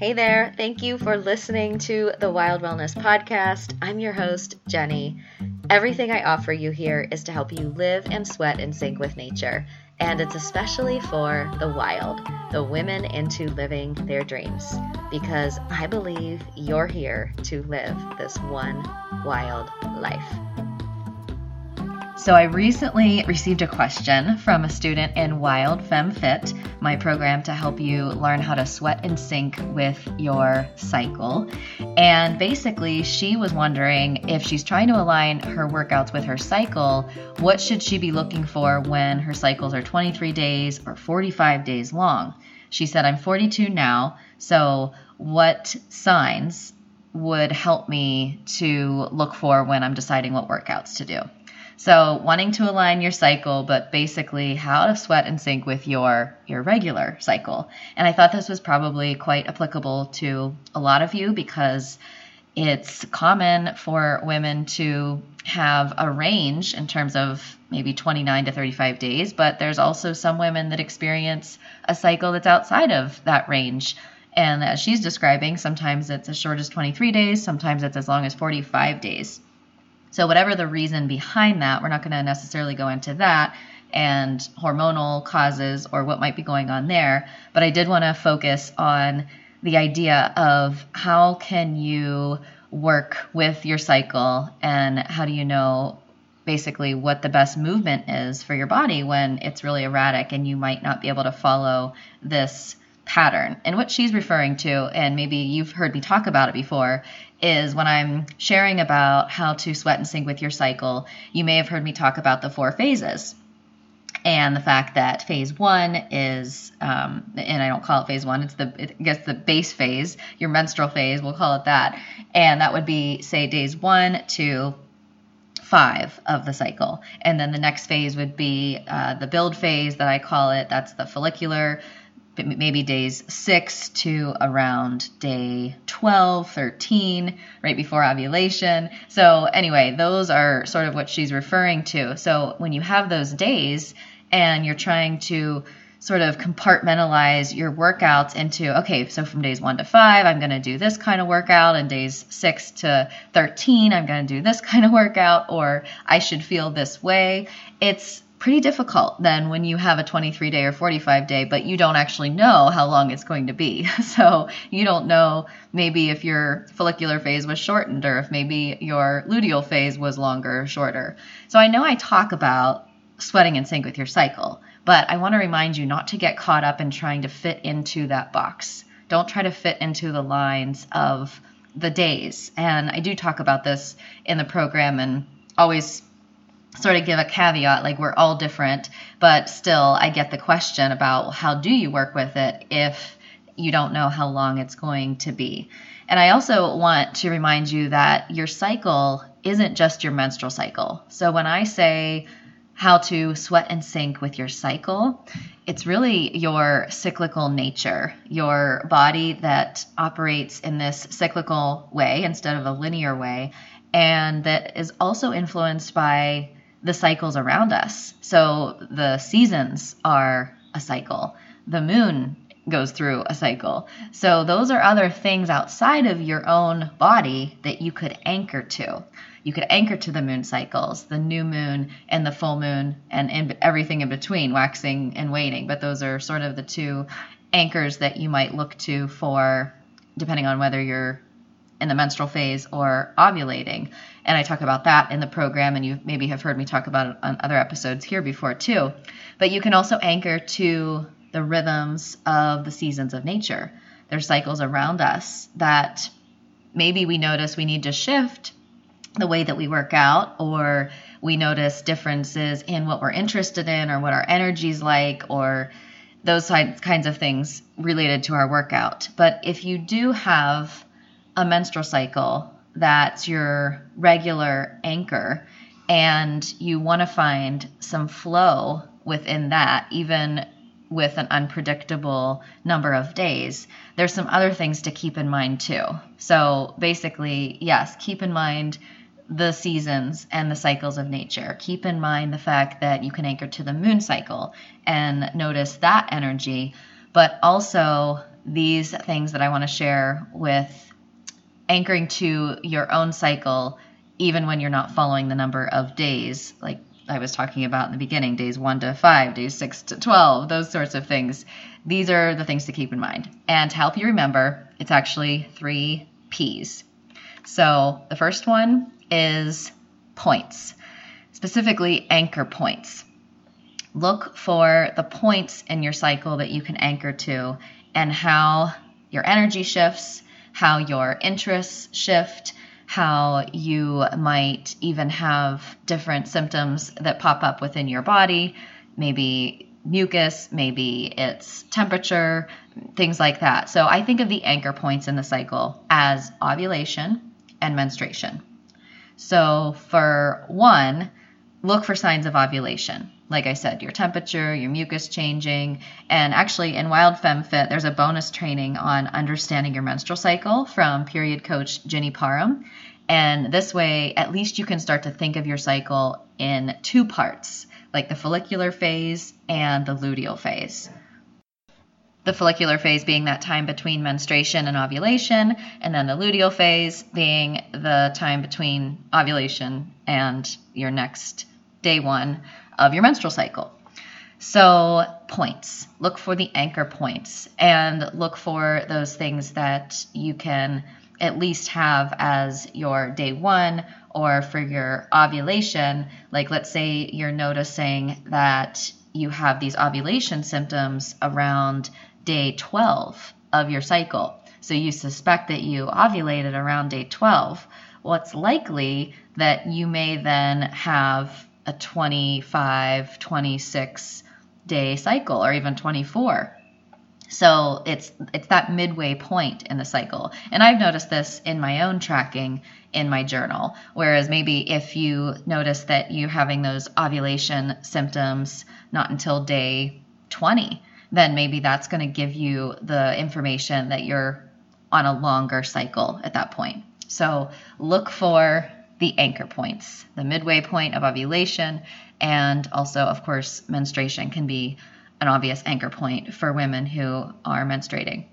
Hey there. Thank you for listening to the Wild Wellness Podcast. I'm your host, Jenny. Everything I offer you here is to help you live and sweat in sync with nature. And it's especially for the wild, the women into living their dreams. Because I believe you're here to live this one wild life. So, I recently received a question from a student in Wild Femme Fit, my program to help you learn how to sweat in sync with your cycle. And basically, she was wondering if she's trying to align her workouts with her cycle, what should she be looking for when her cycles are 23 days or 45 days long? She said, I'm 42 now, so what signs would help me to look for when I'm deciding what workouts to do? So wanting to align your cycle, but basically how to sweat in sync with your your regular cycle. And I thought this was probably quite applicable to a lot of you because it's common for women to have a range in terms of maybe 29 to 35 days, but there's also some women that experience a cycle that's outside of that range. And as she's describing, sometimes it's as short as 23 days, sometimes it's as long as 45 days. So, whatever the reason behind that, we're not going to necessarily go into that and hormonal causes or what might be going on there. But I did want to focus on the idea of how can you work with your cycle and how do you know basically what the best movement is for your body when it's really erratic and you might not be able to follow this pattern. And what she's referring to, and maybe you've heard me talk about it before, is when I'm sharing about how to sweat and sync with your cycle, you may have heard me talk about the four phases. And the fact that phase one is, um, and I don't call it phase one, it's the, it, I guess the base phase, your menstrual phase, we'll call it that. And that would be, say, days one to five of the cycle. And then the next phase would be uh, the build phase that I call it. That's the follicular maybe days 6 to around day 12, 13, right before ovulation. So, anyway, those are sort of what she's referring to. So, when you have those days and you're trying to sort of compartmentalize your workouts into okay, so from days 1 to 5, I'm going to do this kind of workout, and days 6 to 13, I'm going to do this kind of workout, or I should feel this way. It's pretty difficult then when you have a 23 day or 45 day, but you don't actually know how long it's going to be. So you don't know maybe if your follicular phase was shortened or if maybe your luteal phase was longer or shorter. So I know I talk about sweating in sync with your cycle, but I want to remind you not to get caught up in trying to fit into that box. Don't try to fit into the lines of the days. And I do talk about this in the program and always sort of give a caveat like we're all different but still i get the question about how do you work with it if you don't know how long it's going to be? And i also want to remind you that your cycle isn't just your menstrual cycle. So when i say how to sweat and sync with your cycle it's really your cyclical nature your body that operates in this cyclical way instead of a linear way and that is also influenced by the cycles around us. So the seasons are a cycle. The moon goes through a cycle. So those are other things outside of your own body that you could anchor to. You could anchor to the moon cycles, the new moon and the full moon, and in, everything in between, waxing and waning. But those are sort of the two anchors that you might look to for, depending on whether you're in the menstrual phase or ovulating. And I talk about that in the program, and you maybe have heard me talk about it on other episodes here before too. But you can also anchor to the rhythms of the seasons of nature. There's cycles around us that maybe we notice we need to shift the way that we work out, or we notice differences in what we're interested in, or what our energy's like, or those kinds of things related to our workout. But if you do have a menstrual cycle that's your regular anchor and you want to find some flow within that even with an unpredictable number of days there's some other things to keep in mind too so basically yes keep in mind the seasons and the cycles of nature. Keep in mind the fact that you can anchor to the moon cycle and notice that energy, but also these things that I want to share with anchoring to your own cycle, even when you're not following the number of days, like I was talking about in the beginning days one to five, days six to 12, those sorts of things. These are the things to keep in mind. And to help you remember, it's actually three P's. So the first one is points, specifically anchor points. Look for the points in your cycle that you can anchor to and how your energy shifts, how your interests shift, how you might even have different symptoms that pop up within your body, maybe mucus, maybe it's temperature, things like that. So I think of the anchor points in the cycle as ovulation and menstruation. So for one, look for signs of ovulation. Like I said, your temperature, your mucus changing. And actually, in Wild Femme Fit, there's a bonus training on understanding your menstrual cycle from period coach Ginny Parham. And this way, at least you can start to think of your cycle in two parts, like the follicular phase and the luteal phase the follicular phase being that time between menstruation and ovulation, and then the luteal phase being the time between ovulation and your next day one of your menstrual cycle. So, points. Look for the anchor points and look for those things that you can at least have as your day one or for your ovulation. Like, let's say you're noticing that you have these ovulation symptoms around day 12 of your cycle. So you suspect that you ovulated around day 12. Well, it's likely that you may then have a 25, 26 day cycle or even 24. So it's it's that midway point in the cycle. And I've noticed this in my own tracking in my journal. Whereas maybe if you notice that you're having those ovulation symptoms not until day 20, then maybe that's going to give you the information that you're on a longer cycle at that point. So look for the anchor points, the midway point of ovulation, and also, of course, menstruation can be an obvious anchor point for women who are menstruating.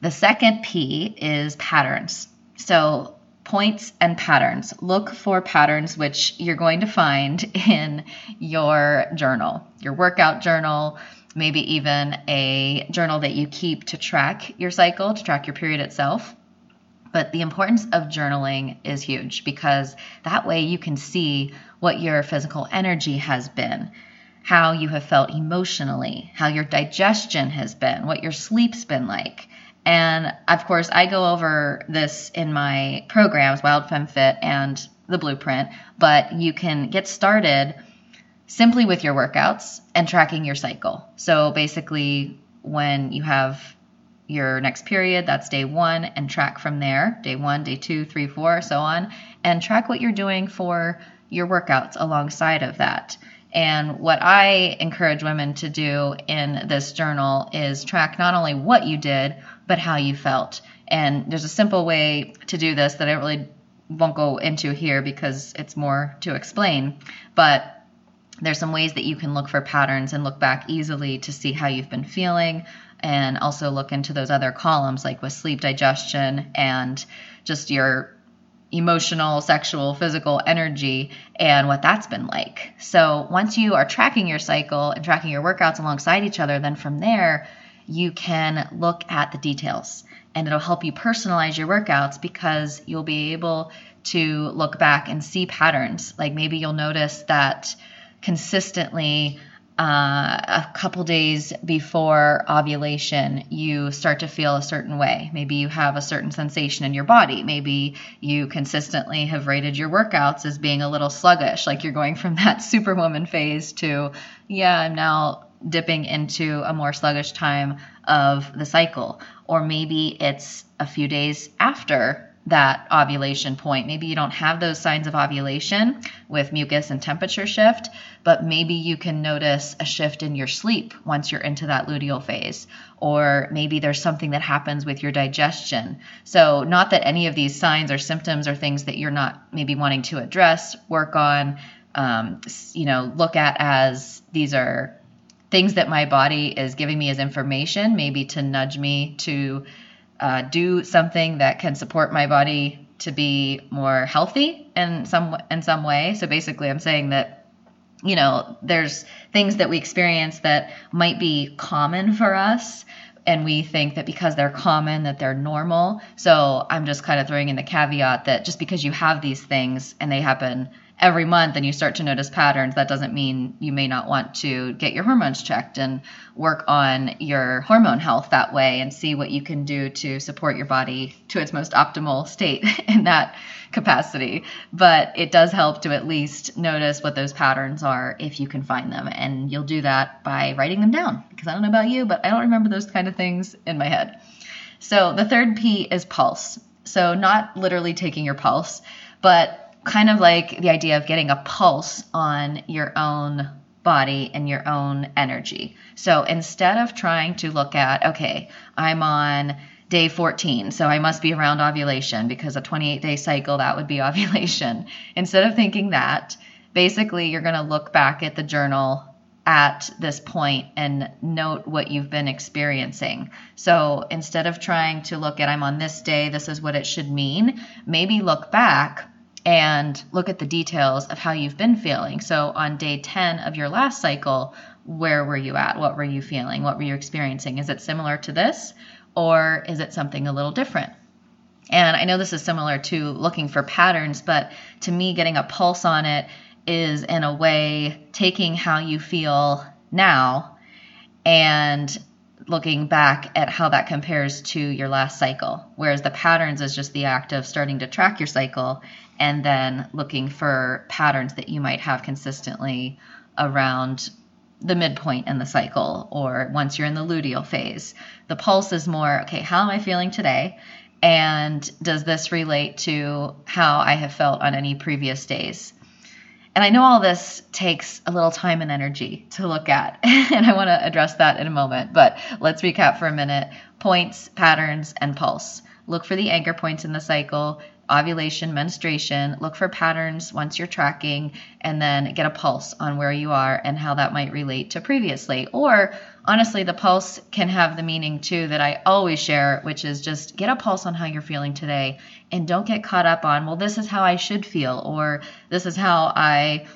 The second P is patterns. So, points and patterns. Look for patterns which you're going to find in your journal, your workout journal, maybe even a journal that you keep to track your cycle, to track your period itself. But the importance of journaling is huge because that way you can see what your physical energy has been, how you have felt emotionally, how your digestion has been, what your sleep's been like. And of course, I go over this in my programs, Wild Femme Fit and the Blueprint, but you can get started simply with your workouts and tracking your cycle. So basically, when you have your next period, that's day one, and track from there day one, day two, three, four, so on, and track what you're doing for your workouts alongside of that. And what I encourage women to do in this journal is track not only what you did, but how you felt. And there's a simple way to do this that I really won't go into here because it's more to explain. But there's some ways that you can look for patterns and look back easily to see how you've been feeling and also look into those other columns like with sleep digestion and just your emotional, sexual, physical energy and what that's been like. So once you are tracking your cycle and tracking your workouts alongside each other, then from there you can look at the details and it'll help you personalize your workouts because you'll be able to look back and see patterns. Like maybe you'll notice that consistently uh, a couple days before ovulation, you start to feel a certain way. Maybe you have a certain sensation in your body. Maybe you consistently have rated your workouts as being a little sluggish, like you're going from that superwoman phase to, yeah, I'm now dipping into a more sluggish time of the cycle. Or maybe it's a few days after that ovulation point. Maybe you don't have those signs of ovulation with mucus and temperature shift, but maybe you can notice a shift in your sleep once you're into that luteal phase. Or maybe there's something that happens with your digestion. So, not that any of these signs or symptoms are things that you're not maybe wanting to address, work on, um, you know, look at as these are things that my body is giving me as information, maybe to nudge me to uh, do something that can support my body to be more healthy in some in some way. So basically, I'm saying that you know there's things that we experience that might be common for us and we think that because they're common that they're normal so i'm just kind of throwing in the caveat that just because you have these things and they happen every month and you start to notice patterns, that doesn't mean you may not want to get your hormones checked and work on your hormone health that way and see what you can do to support your body to its most optimal state in that capacity. But it does help to at least notice what those patterns are if you can find them. And you'll do that by writing them down because I don't know about you, but I don't remember those kind of things in my head. So the third P is pulse. So, not literally taking your pulse, but kind of like the idea of getting a pulse on your own body and your own energy. So instead of trying to look at, okay, I'm on day 14, so I must be around ovulation because a 28 day cycle, that would be ovulation. Instead of thinking that, basically you're going to look back at the journal at this point and note what you've been experiencing. So instead of trying to look at, I'm on this day, this is what it should mean, maybe look back and look at the details of how you've been feeling. So on day 10 of your last cycle, where were you at? What were you feeling? What were you experiencing? Is it similar to this or is it something a little different? And I know this is similar to looking for patterns, but to me, getting a pulse on it is in a way taking how you feel now and looking back at how that compares to your last cycle. Whereas the patterns is just the act of starting to track your cycle and then looking for patterns that you might have consistently around the midpoint in the cycle or once you're in the luteal phase. The pulse is more, okay, how am I feeling today? And does this relate to how I have felt on any previous days? And I know all this takes a little time and energy to look at, and I want to address that in a moment. But let's recap for a minute points, patterns, and pulse. Look for the anchor points in the cycle ovulation, menstruation, look for patterns once you're tracking, and then get a pulse on where you are and how that might relate to previously. Or honestly, the pulse can have the meaning too that I always share, which is just get a pulse on how you're feeling today and don't get caught up on, well, this is how I should feel or this is how I.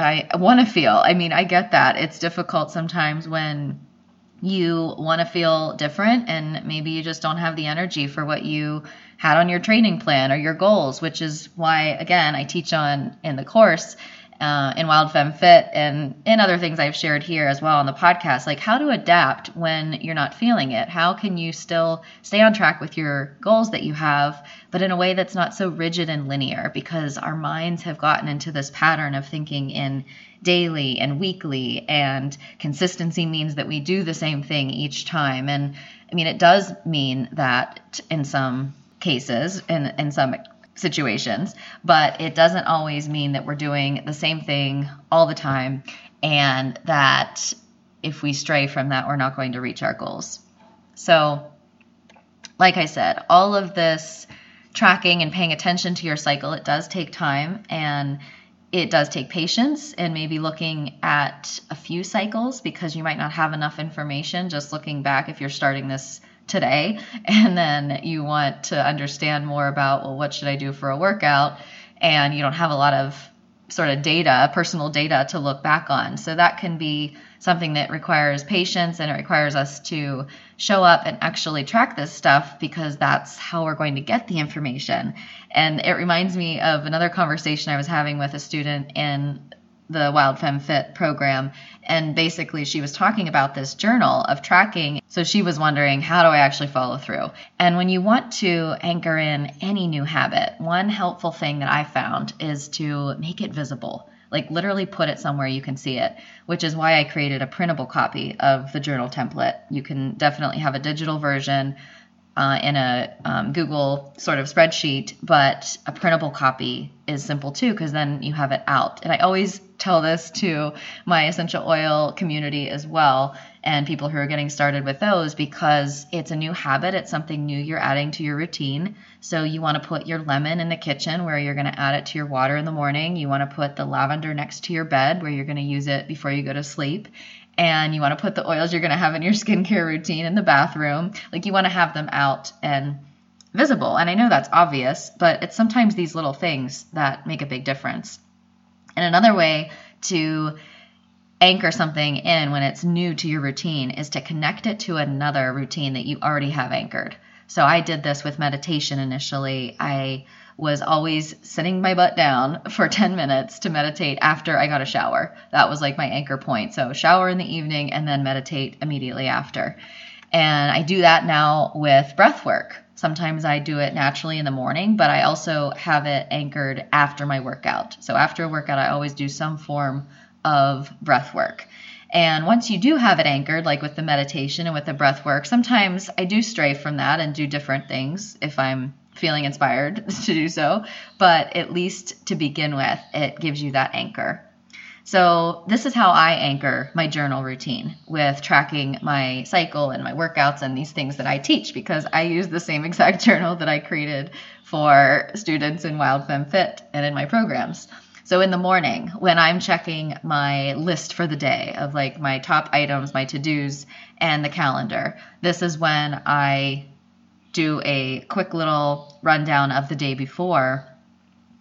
I want to feel. I mean, I get that. It's difficult sometimes when you want to feel different and maybe you just don't have the energy for what you had on your training plan or your goals, which is why, again, I teach on in the course uh, in Wild Femme Fit and in other things I've shared here as well on the podcast, like how to adapt when you're not feeling it. How can you still stay on track with your goals that you have, but in a way that's not so rigid and linear because our minds have gotten into this pattern of thinking in daily and weekly, and consistency means that we do the same thing each time. And I mean, it does mean that in some cases in, in some situations, but it doesn't always mean that we're doing the same thing all the time and that if we stray from that, we're not going to reach our goals. So, like I said, all of this tracking and paying attention to your cycle, it does take time and it does take patience and maybe looking at a few cycles because you might not have enough information just looking back if you're starting this today and then you want to understand more about well what should I do for a workout? And you don't have a lot of sort of data personal data to look back on. So that can be something that requires patience and it requires us to show up and actually track this stuff because that's how we're going to get the information. And it reminds me of another conversation I was having with a student in the Wild Femme Fit program. And basically, she was talking about this journal of tracking. So she was wondering, how do I actually follow through? And when you want to anchor in any new habit, one helpful thing that I found is to make it visible. Like literally put it somewhere you can see it, which is why I created a printable copy of the journal template. You can definitely have a digital version uh, in a um, Google sort of spreadsheet, but a printable copy is simple too because then you have it out. And I always tell this to my essential oil community as well and people who are getting started with those because it's a new habit, it's something new you're adding to your routine. So you want to put your lemon in the kitchen where you're going to add it to your water in the morning. You want to put the lavender next to your bed where you're going to use it before you go to sleep and you want to put the oils you're going to have in your skincare routine in the bathroom. Like you want to have them out and visible. And I know that's obvious, but it's sometimes these little things that make a big difference. And another way to anchor something in when it's new to your routine is to connect it to another routine that you already have anchored. So I did this with meditation initially. I was always sitting my butt down for 10 minutes to meditate after I got a shower. That was like my anchor point. So, shower in the evening and then meditate immediately after. And I do that now with breath work. Sometimes I do it naturally in the morning, but I also have it anchored after my workout. So, after a workout, I always do some form of breath work. And once you do have it anchored, like with the meditation and with the breath work, sometimes I do stray from that and do different things if I'm feeling inspired to do so. But at least to begin with, it gives you that anchor. So, this is how I anchor my journal routine with tracking my cycle and my workouts and these things that I teach because I use the same exact journal that I created for students in Wild Femme Fit and in my programs. So in the morning, when I'm checking my list for the day of like my top items, my to dos, and the calendar, this is when I do a quick little rundown of the day before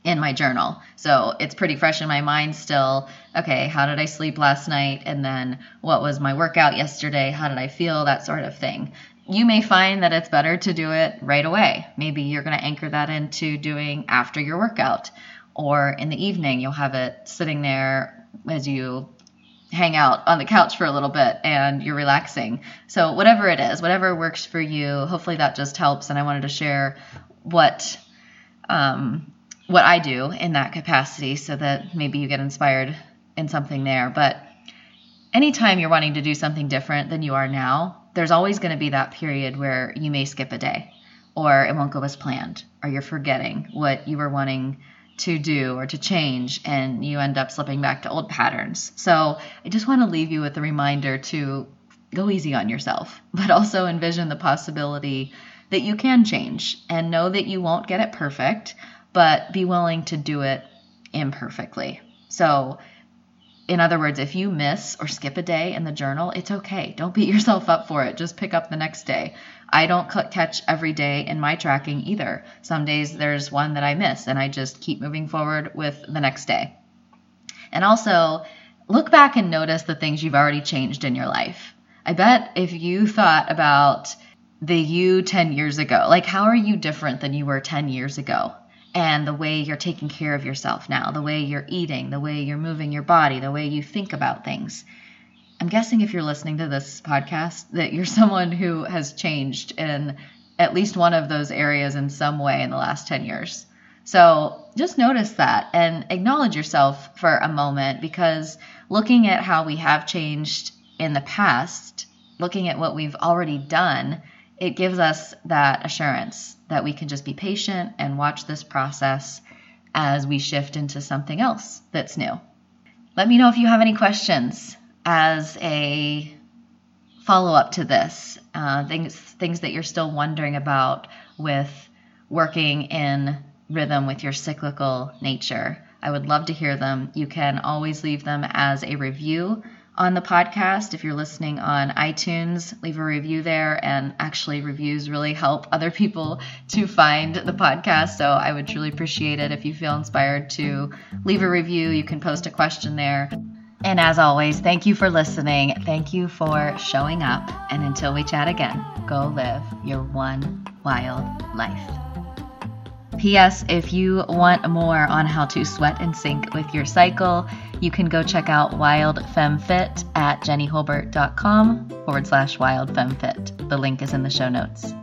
in my journal. So it's pretty fresh in my mind still. Okay, how did I sleep last night? And then what was my workout yesterday? How did I feel? That sort of thing. You may find that it's better to do it right away. Maybe you're going to anchor that into doing after your workout or in the evening you'll have it sitting there as you hang out on the couch for a little bit and you're relaxing. So whatever it is, whatever works for you, hopefully that just helps. And I wanted to share what um, what I do in that capacity so that maybe you get inspired in something there. But anytime you're wanting to do something different than you are now, there's always going to be that period where you may skip a day or it won't go as planned or you're forgetting what you were wanting to do or to change and you end up slipping back to old patterns. So I just want to leave you with a reminder to go easy on yourself, but also envision the possibility that you can change and know that you won't get it perfect, but be willing to do it imperfectly. So in other words, if you miss or skip a day in the journal, it's okay. Don't beat yourself up for it. Just pick up the next day. I don't catch every day in my tracking either. Some days there's one that I miss, and I just keep moving forward with the next day. And also, look back and notice the things you've already changed in your life. I bet if you thought about the you 10 years ago, like how are you different than you were 10 years ago? and the way you're taking care of yourself now, the way you're eating, the way you're moving your body, the way you think about things. I'm guessing if you're listening to this podcast that you're someone who has changed in at least one of those areas in some way in the last 10 years. So just notice that and acknowledge yourself for a moment because looking at how we have changed in the past, looking at what we've already done, it gives us that assurance that we can just be patient and watch this process as we shift into something else that's new. Let me know if you have any questions as a follow up to this, uh, things things that you're still wondering about with working in rhythm with your cyclical nature. I would love to hear them. You can always leave them as a review on the podcast. If you're listening on iTunes, leave a review there. And actually, reviews really help other people to find the podcast. So I would truly appreciate it if you feel inspired to leave a review. You can post a question there. And as always, thank you for listening. Thank you for showing up. And until we chat again, go live your one wild life. P.S. If you want more on how to sweat and sync with your cycle, you can go check out Wild Femme Fit at jennyholbert.com forward slash Wild Femme Fit. The link is in the show notes.